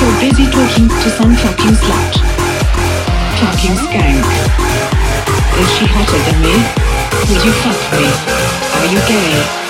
you're busy talking to some fucking slut. Fucking skank. Is she hotter than me? Would you fuck me? Are you gay?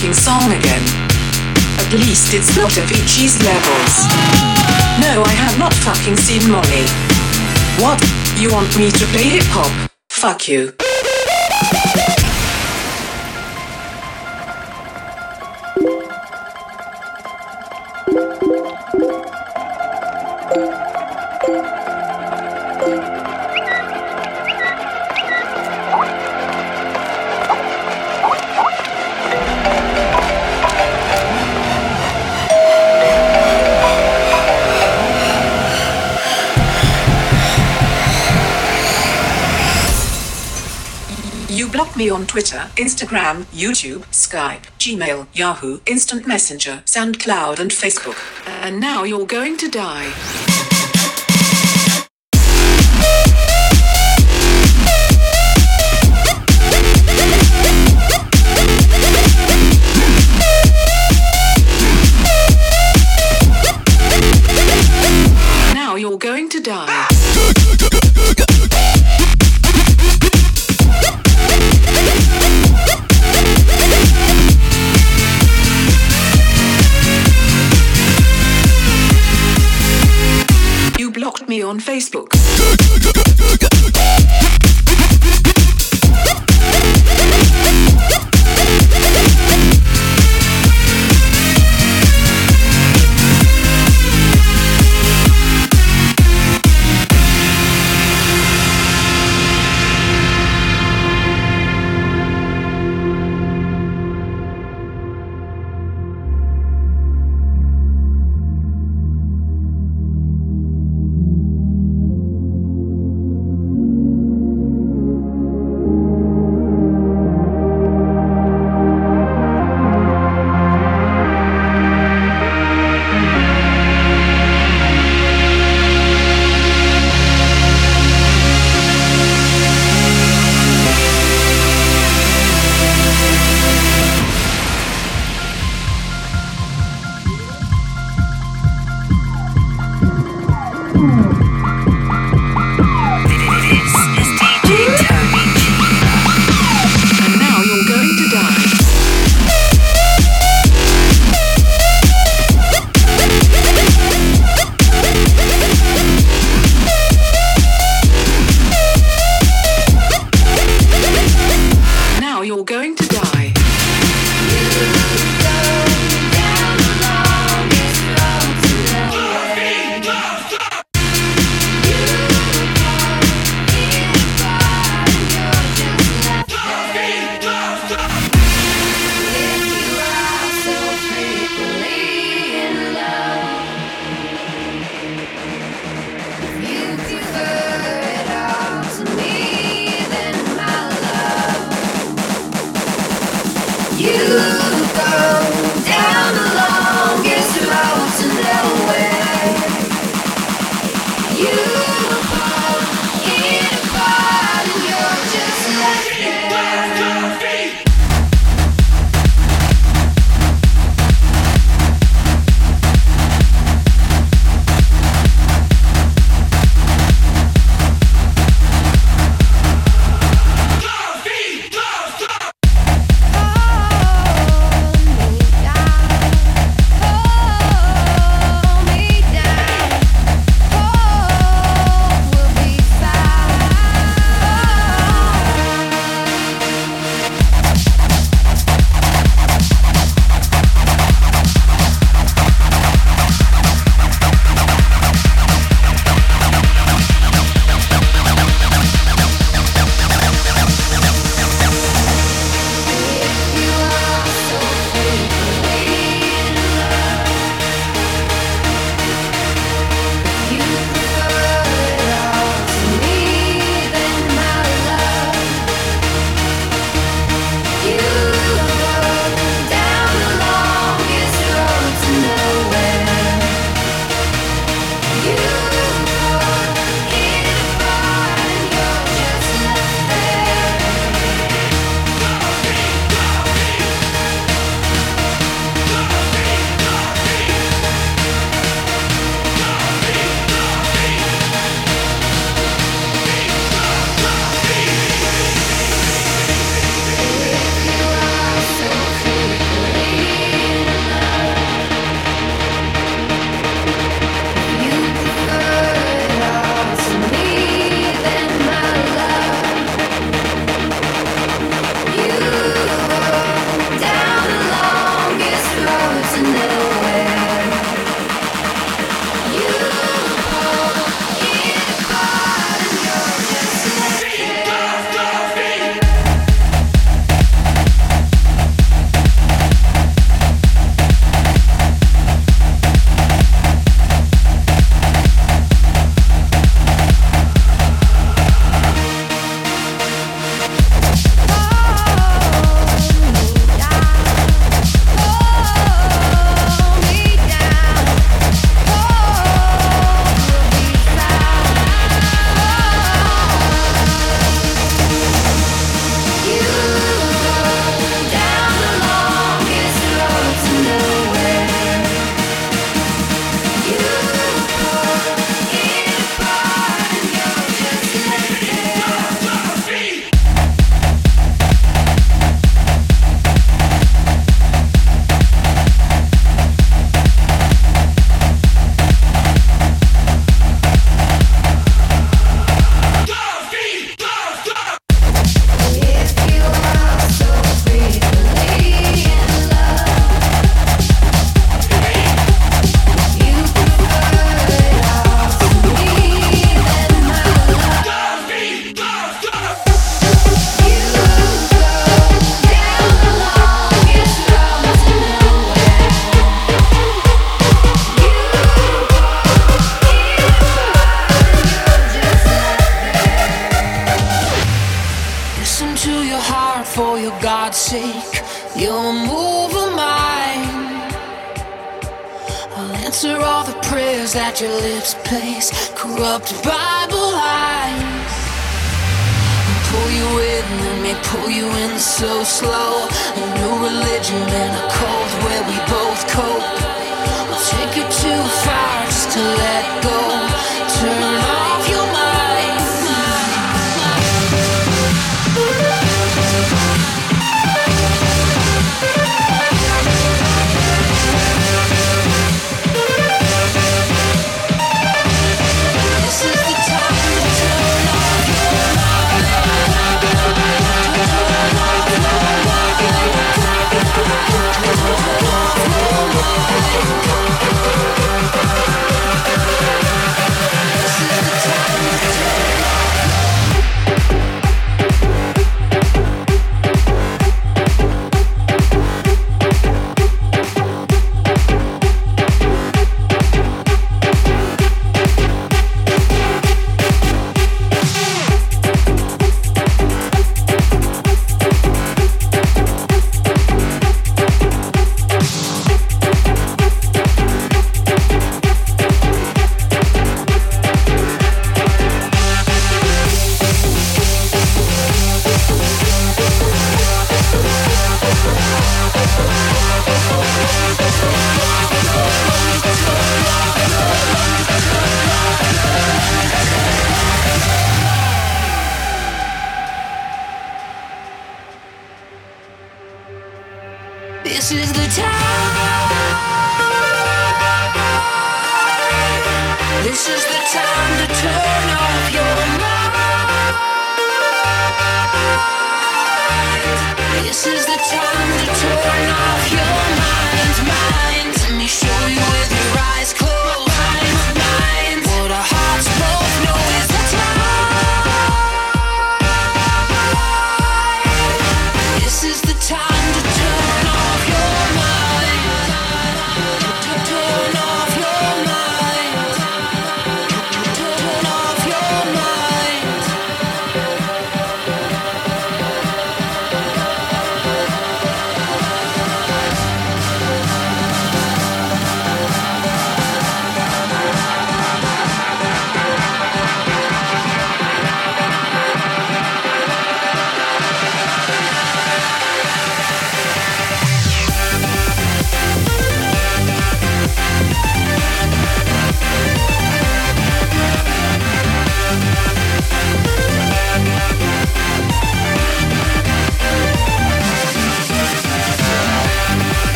fucking song again. At least it's not Avicii's levels. No, I have not fucking seen Molly. What? You want me to play hip hop? Fuck you. me on Twitter, Instagram, YouTube, Skype, Gmail, Yahoo, Instant Messenger, SoundCloud, and Facebook. And now you're going to die. Facebook.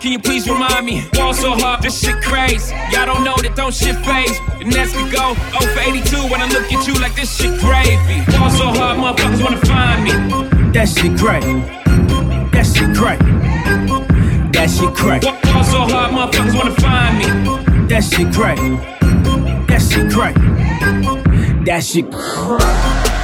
can you please remind me? Wall so hard, this shit crazy. Y'all don't know that don't shit phase. And as we go 0 for 82 when I look at you like this shit gravy. Wall so hard, motherfuckers wanna find me. That shit crazy. That shit crazy. That shit crazy. Wall so hard, motherfuckers wanna find me. That shit crazy. That shit crazy. That shit crazy.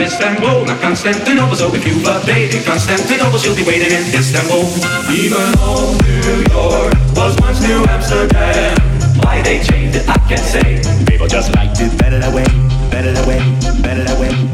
from Istanbul, not Constantinople. So if you love in Constantinople, she'll be waiting in Istanbul. Even old New York was once New Amsterdam. Why they changed it, I can't say. People just liked it better that way, better that way, better that way.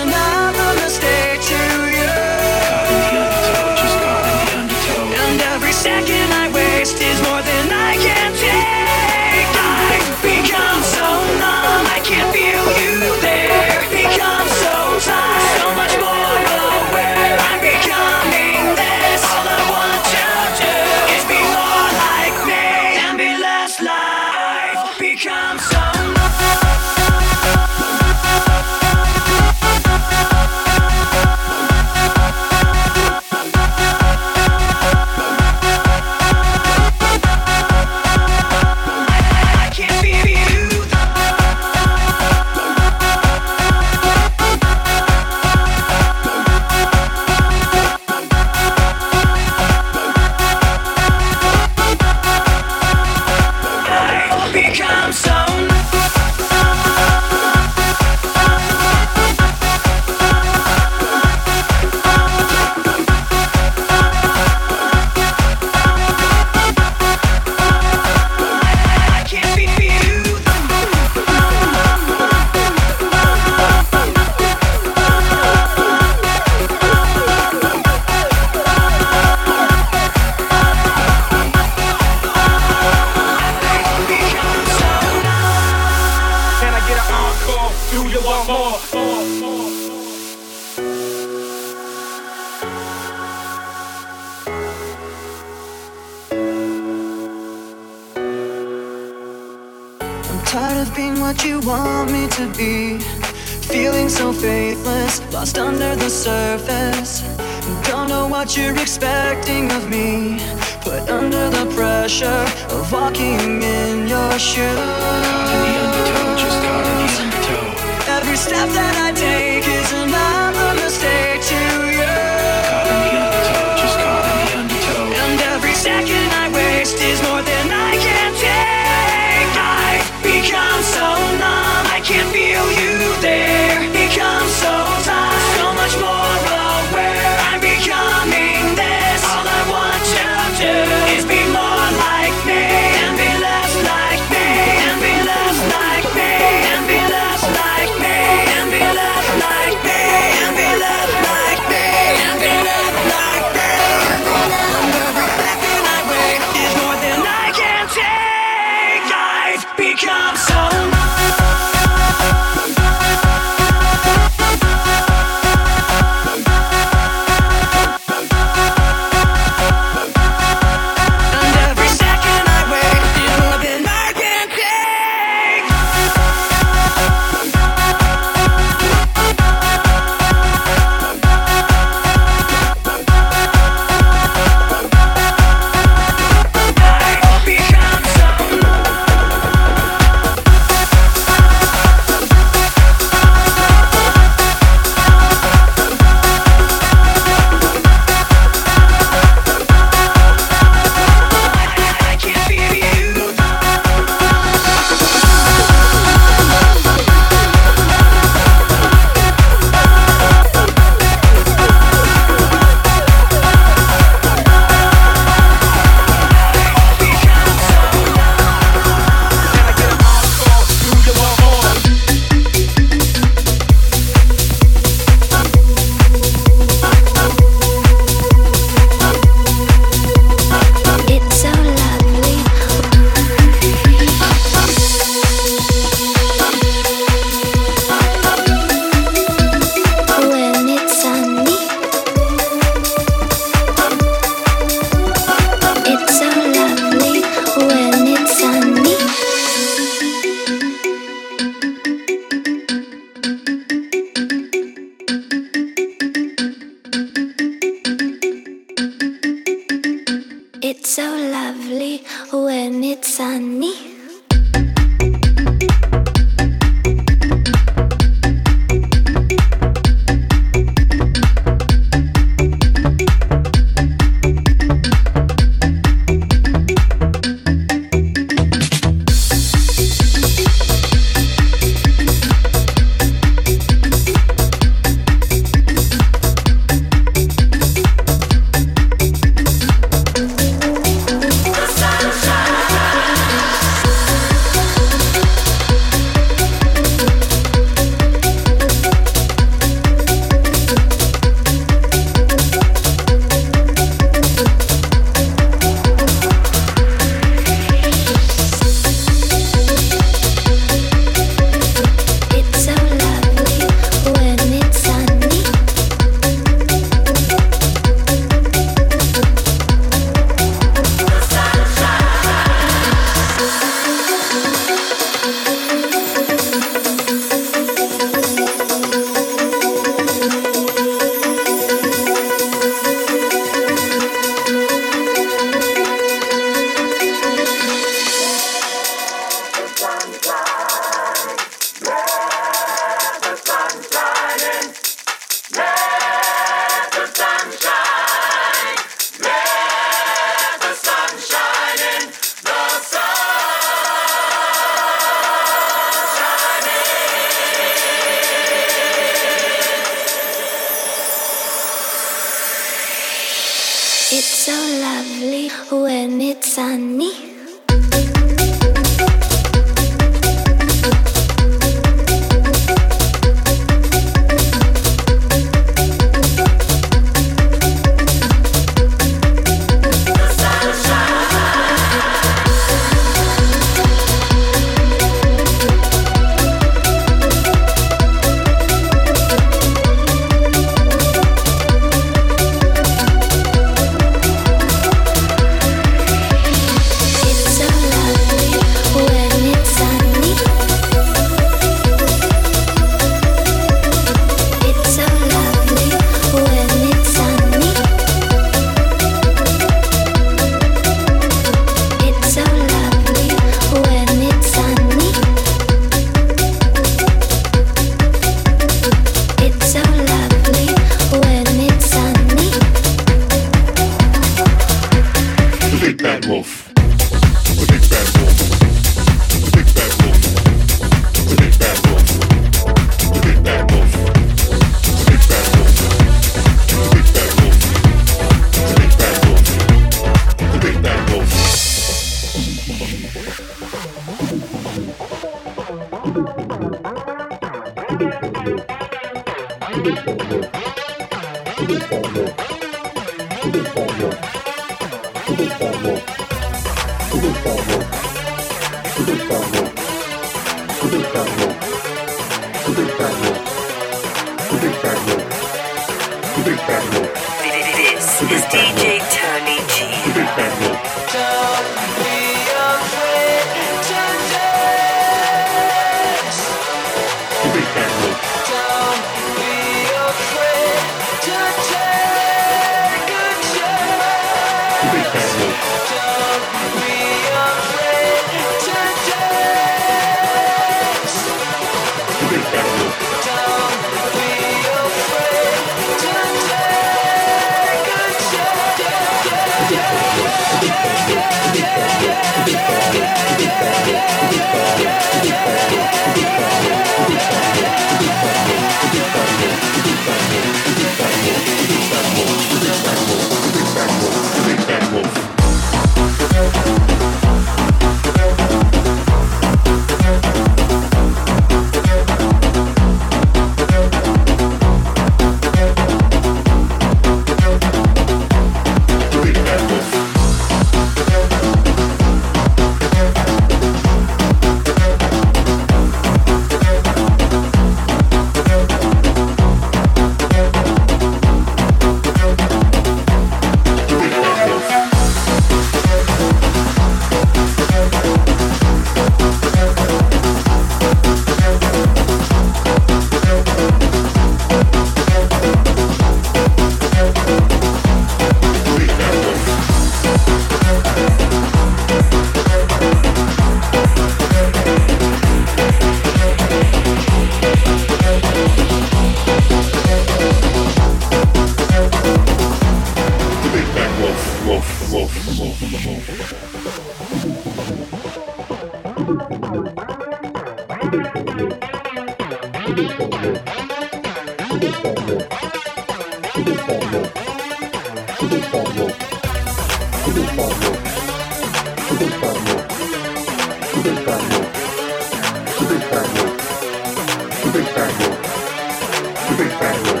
big fat wolf. The big fat wolf.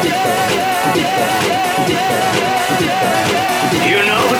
You know,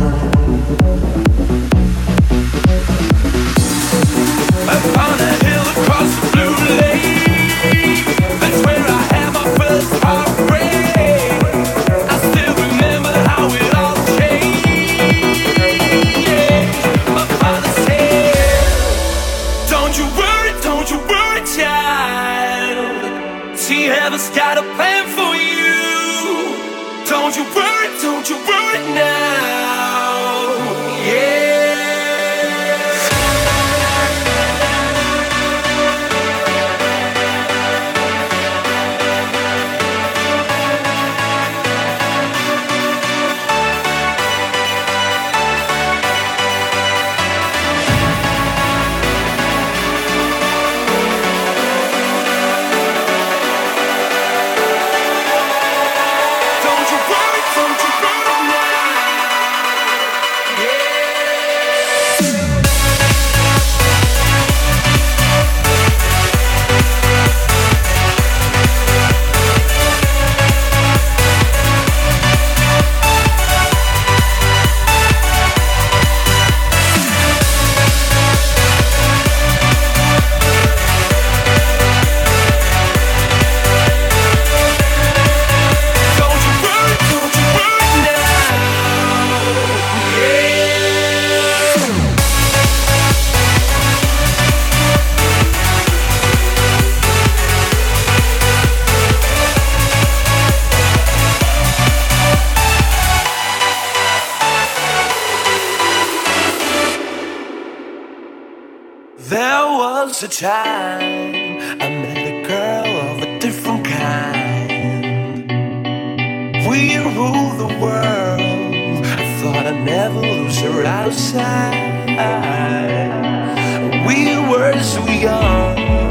a time I met a girl of a different kind. We ruled the world. I thought I'd never lose her outside. We were so young.